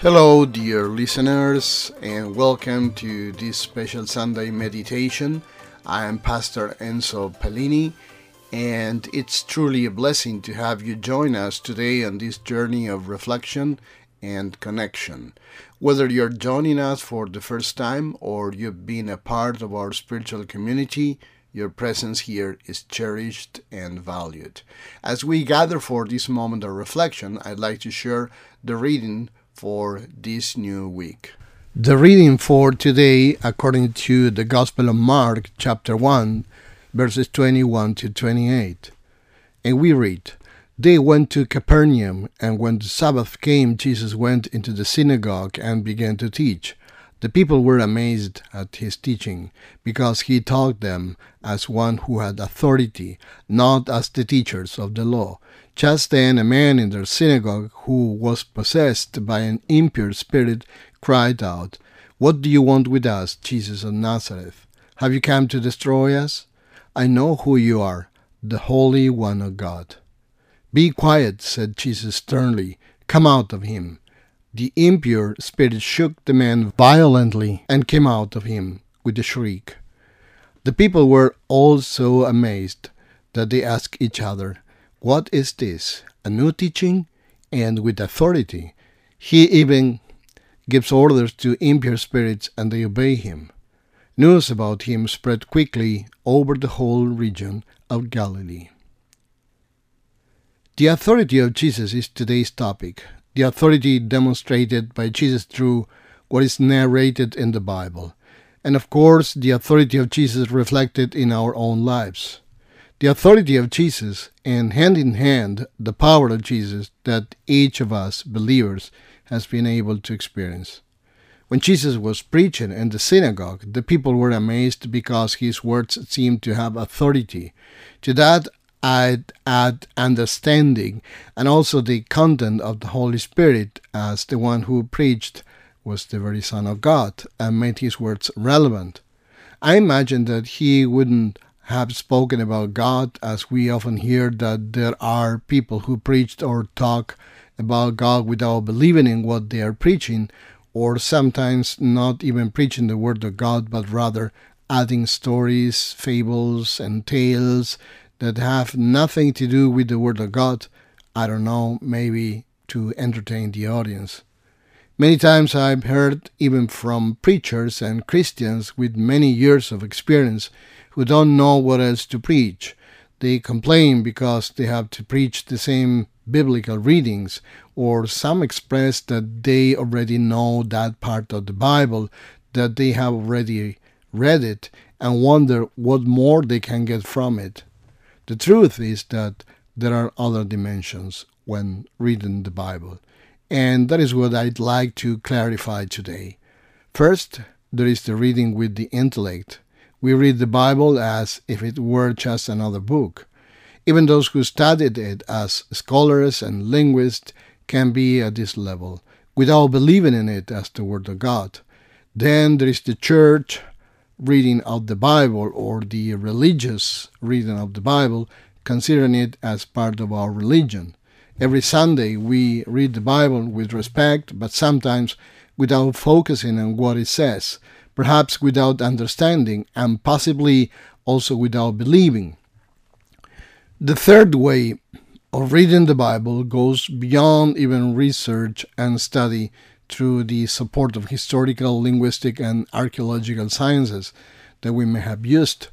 Hello, dear listeners, and welcome to this special Sunday meditation. I am Pastor Enzo Pellini, and it's truly a blessing to have you join us today on this journey of reflection and connection. Whether you're joining us for the first time or you've been a part of our spiritual community, your presence here is cherished and valued. As we gather for this moment of reflection, I'd like to share the reading for this new week. The reading for today, according to the Gospel of Mark, chapter 1, verses 21 to 28. And we read, They went to Capernaum, and when the Sabbath came, Jesus went into the synagogue and began to teach. The people were amazed at his teaching, because he taught them as one who had authority, not as the teachers of the law. Just then a man in their synagogue, who was possessed by an impure spirit, cried out, What do you want with us, Jesus of Nazareth? Have you come to destroy us? I know who you are, the Holy One of God. Be quiet, said Jesus sternly. Come out of him. The impure spirit shook the man violently and came out of him with a shriek. The people were all so amazed that they asked each other, What is this? A new teaching? And with authority. He even gives orders to impure spirits and they obey him. News about him spread quickly over the whole region of Galilee. The authority of Jesus is today's topic the authority demonstrated by Jesus through what is narrated in the Bible, and of course, the authority of Jesus reflected in our own lives. The authority of Jesus, and hand in hand, the power of Jesus that each of us believers has been able to experience. When Jesus was preaching in the synagogue, the people were amazed because his words seemed to have authority. To that Add understanding and also the content of the Holy Spirit, as the one who preached was the very Son of God and made his words relevant. I imagine that he wouldn't have spoken about God as we often hear that there are people who preached or talk about God without believing in what they are preaching, or sometimes not even preaching the Word of God, but rather adding stories, fables, and tales that have nothing to do with the Word of God, I don't know, maybe to entertain the audience. Many times I've heard, even from preachers and Christians with many years of experience, who don't know what else to preach. They complain because they have to preach the same biblical readings, or some express that they already know that part of the Bible, that they have already read it, and wonder what more they can get from it. The truth is that there are other dimensions when reading the Bible, and that is what I'd like to clarify today. First, there is the reading with the intellect. We read the Bible as if it were just another book. Even those who studied it as scholars and linguists can be at this level, without believing in it as the Word of God. Then there is the church reading of the Bible or the religious reading of the Bible, considering it as part of our religion. Every Sunday we read the Bible with respect, but sometimes without focusing on what it says, perhaps without understanding, and possibly also without believing. The third way of reading the Bible goes beyond even research and study through the support of historical, linguistic, and archaeological sciences that we may have used.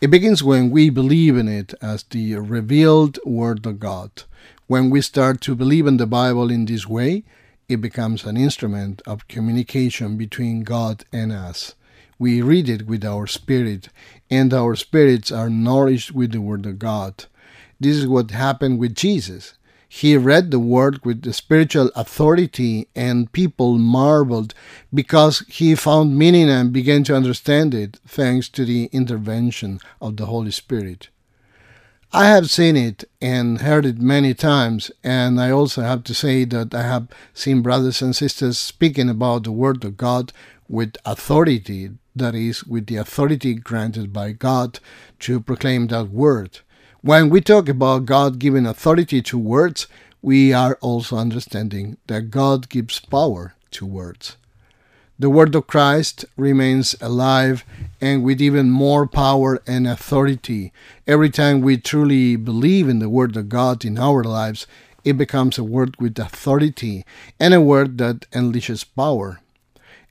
It begins when we believe in it as the revealed Word of God. When we start to believe in the Bible in this way, it becomes an instrument of communication between God and us. We read it with our spirit, and our spirits are nourished with the Word of God. This is what happened with Jesus. He read the word with spiritual authority, and people marveled because he found meaning and began to understand it thanks to the intervention of the Holy Spirit. I have seen it and heard it many times, and I also have to say that I have seen brothers and sisters speaking about the Word of God with authority, that is, with the authority granted by God to proclaim that Word. When we talk about God giving authority to words, we are also understanding that God gives power to words. The word of Christ remains alive and with even more power and authority. Every time we truly believe in the word of God in our lives, it becomes a word with authority and a word that unleashes power.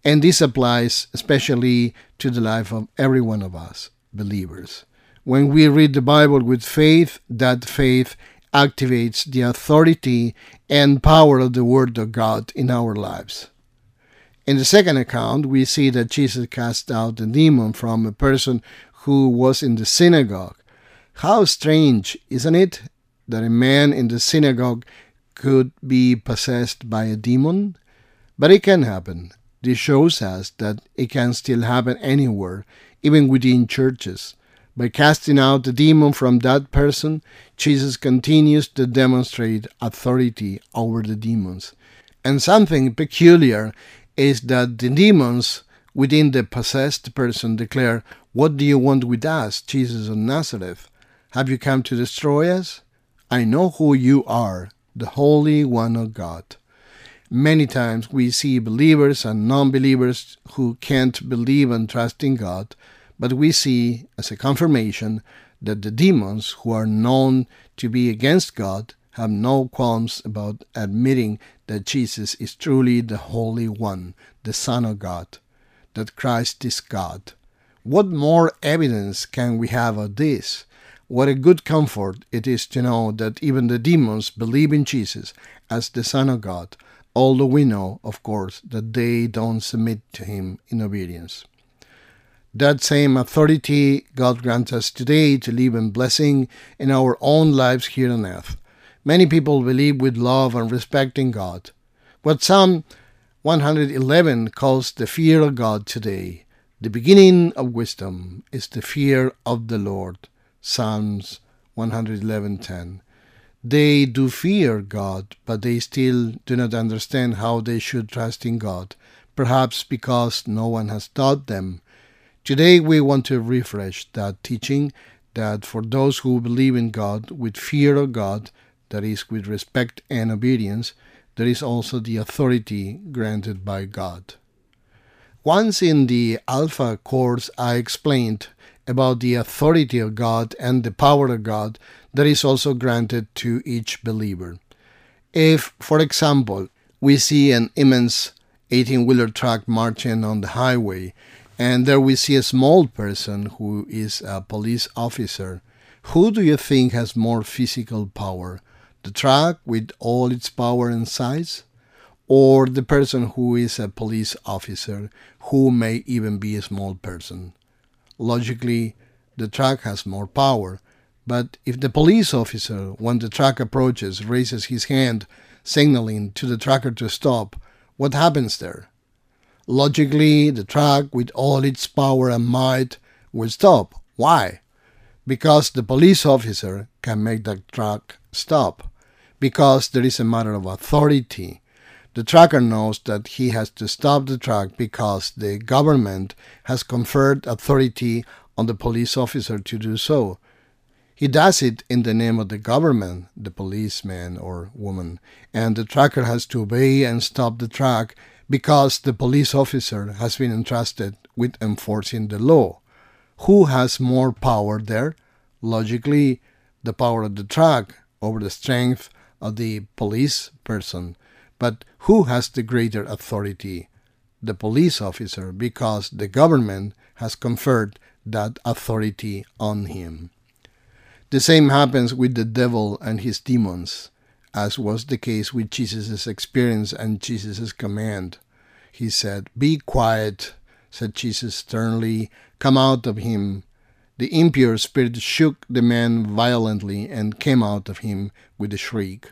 And this applies especially to the life of every one of us, believers. When we read the Bible with faith, that faith activates the authority and power of the Word of God in our lives. In the second account, we see that Jesus cast out a demon from a person who was in the synagogue. How strange, isn't it, that a man in the synagogue could be possessed by a demon? But it can happen. This shows us that it can still happen anywhere, even within churches. By casting out the demon from that person, Jesus continues to demonstrate authority over the demons. And something peculiar is that the demons within the possessed person declare, What do you want with us, Jesus of Nazareth? Have you come to destroy us? I know who you are, the Holy One of God. Many times we see believers and non believers who can't believe and trust in God, but we see as a confirmation that the demons who are known to be against God have no qualms about admitting that Jesus is truly the Holy One, the Son of God, that Christ is God. What more evidence can we have of this? What a good comfort it is to know that even the demons believe in Jesus as the Son of God, although we know, of course, that they don't submit to Him in obedience. That same authority God grants us today to live in blessing in our own lives here on earth. Many people believe with love and respect in God. What Psalm 111 calls the fear of God today, the beginning of wisdom, is the fear of the Lord. Psalms 111:10. They do fear God, but they still do not understand how they should trust in God, perhaps because no one has taught them. Today we want to refresh that teaching that for those who believe in God with fear of God, that is, with respect and obedience, there is also the authority granted by God. Once in the Alpha course, I explained about the authority of God and the power of God that is also granted to each believer. If, for example, we see an immense 18 wheeler truck marching on the highway, and there we see a small person who is a police officer, who do you think has more physical power? the truck with all its power and size, or the person who is a police officer who may even be a small person. Logically, the truck has more power, but if the police officer, when the truck approaches, raises his hand, signaling to the trucker to stop, what happens there? Logically, the truck, with all its power and might, will stop. Why? Because the police officer can make the truck stop because there is a matter of authority. The tracker knows that he has to stop the truck because the government has conferred authority on the police officer to do so. He does it in the name of the government, the policeman or woman, and the tracker has to obey and stop the truck because the police officer has been entrusted with enforcing the law. Who has more power there? Logically, the power of the truck over the strength of the police person, but who has the greater authority? The police officer, because the government has conferred that authority on him. The same happens with the devil and his demons, as was the case with Jesus' experience and Jesus' command. He said, Be quiet, said Jesus sternly, come out of him. The impure spirit shook the man violently and came out of him with a shriek.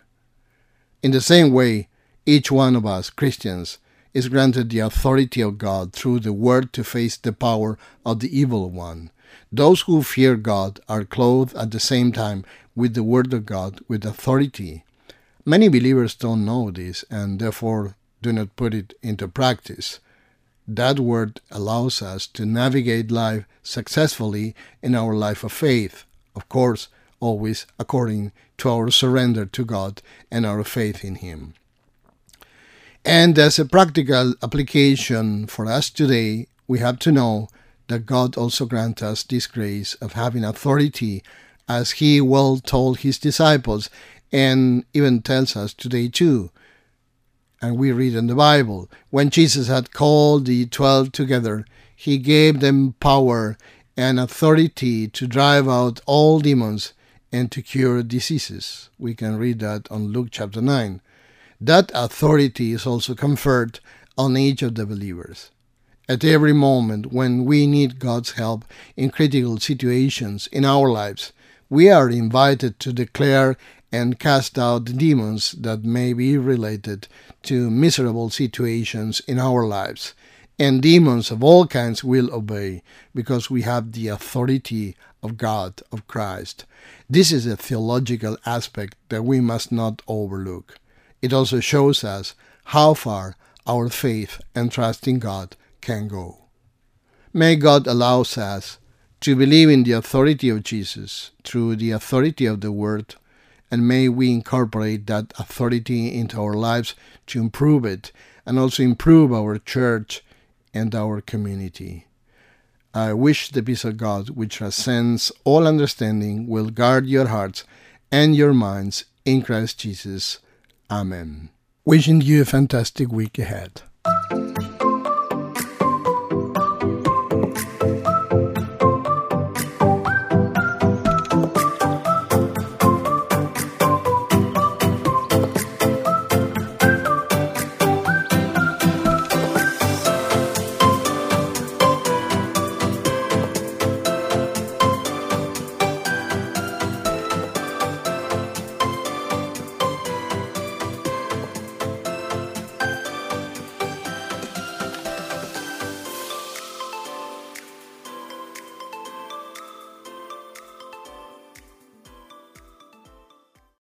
In the same way, each one of us, Christians, is granted the authority of God through the Word to face the power of the evil one. Those who fear God are clothed at the same time with the Word of God with authority. Many believers don't know this and therefore do not put it into practice. That word allows us to navigate life successfully in our life of faith, of course, always according to our surrender to God and our faith in Him. And as a practical application for us today, we have to know that God also grants us this grace of having authority as he well told his disciples and even tells us today too. And we read in the Bible, when Jesus had called the twelve together, he gave them power and authority to drive out all demons and to cure diseases. We can read that on Luke chapter 9. That authority is also conferred on each of the believers. At every moment when we need God's help in critical situations in our lives, we are invited to declare and cast out demons that may be related to miserable situations in our lives. And demons of all kinds will obey because we have the authority of God, of Christ. This is a theological aspect that we must not overlook. It also shows us how far our faith and trust in God can go. May God allow us to believe in the authority of Jesus through the authority of the Word, and may we incorporate that authority into our lives to improve it and also improve our church and our community. I wish the peace of God, which transcends all understanding, will guard your hearts and your minds in Christ Jesus. Amen. Wishing you a fantastic week ahead.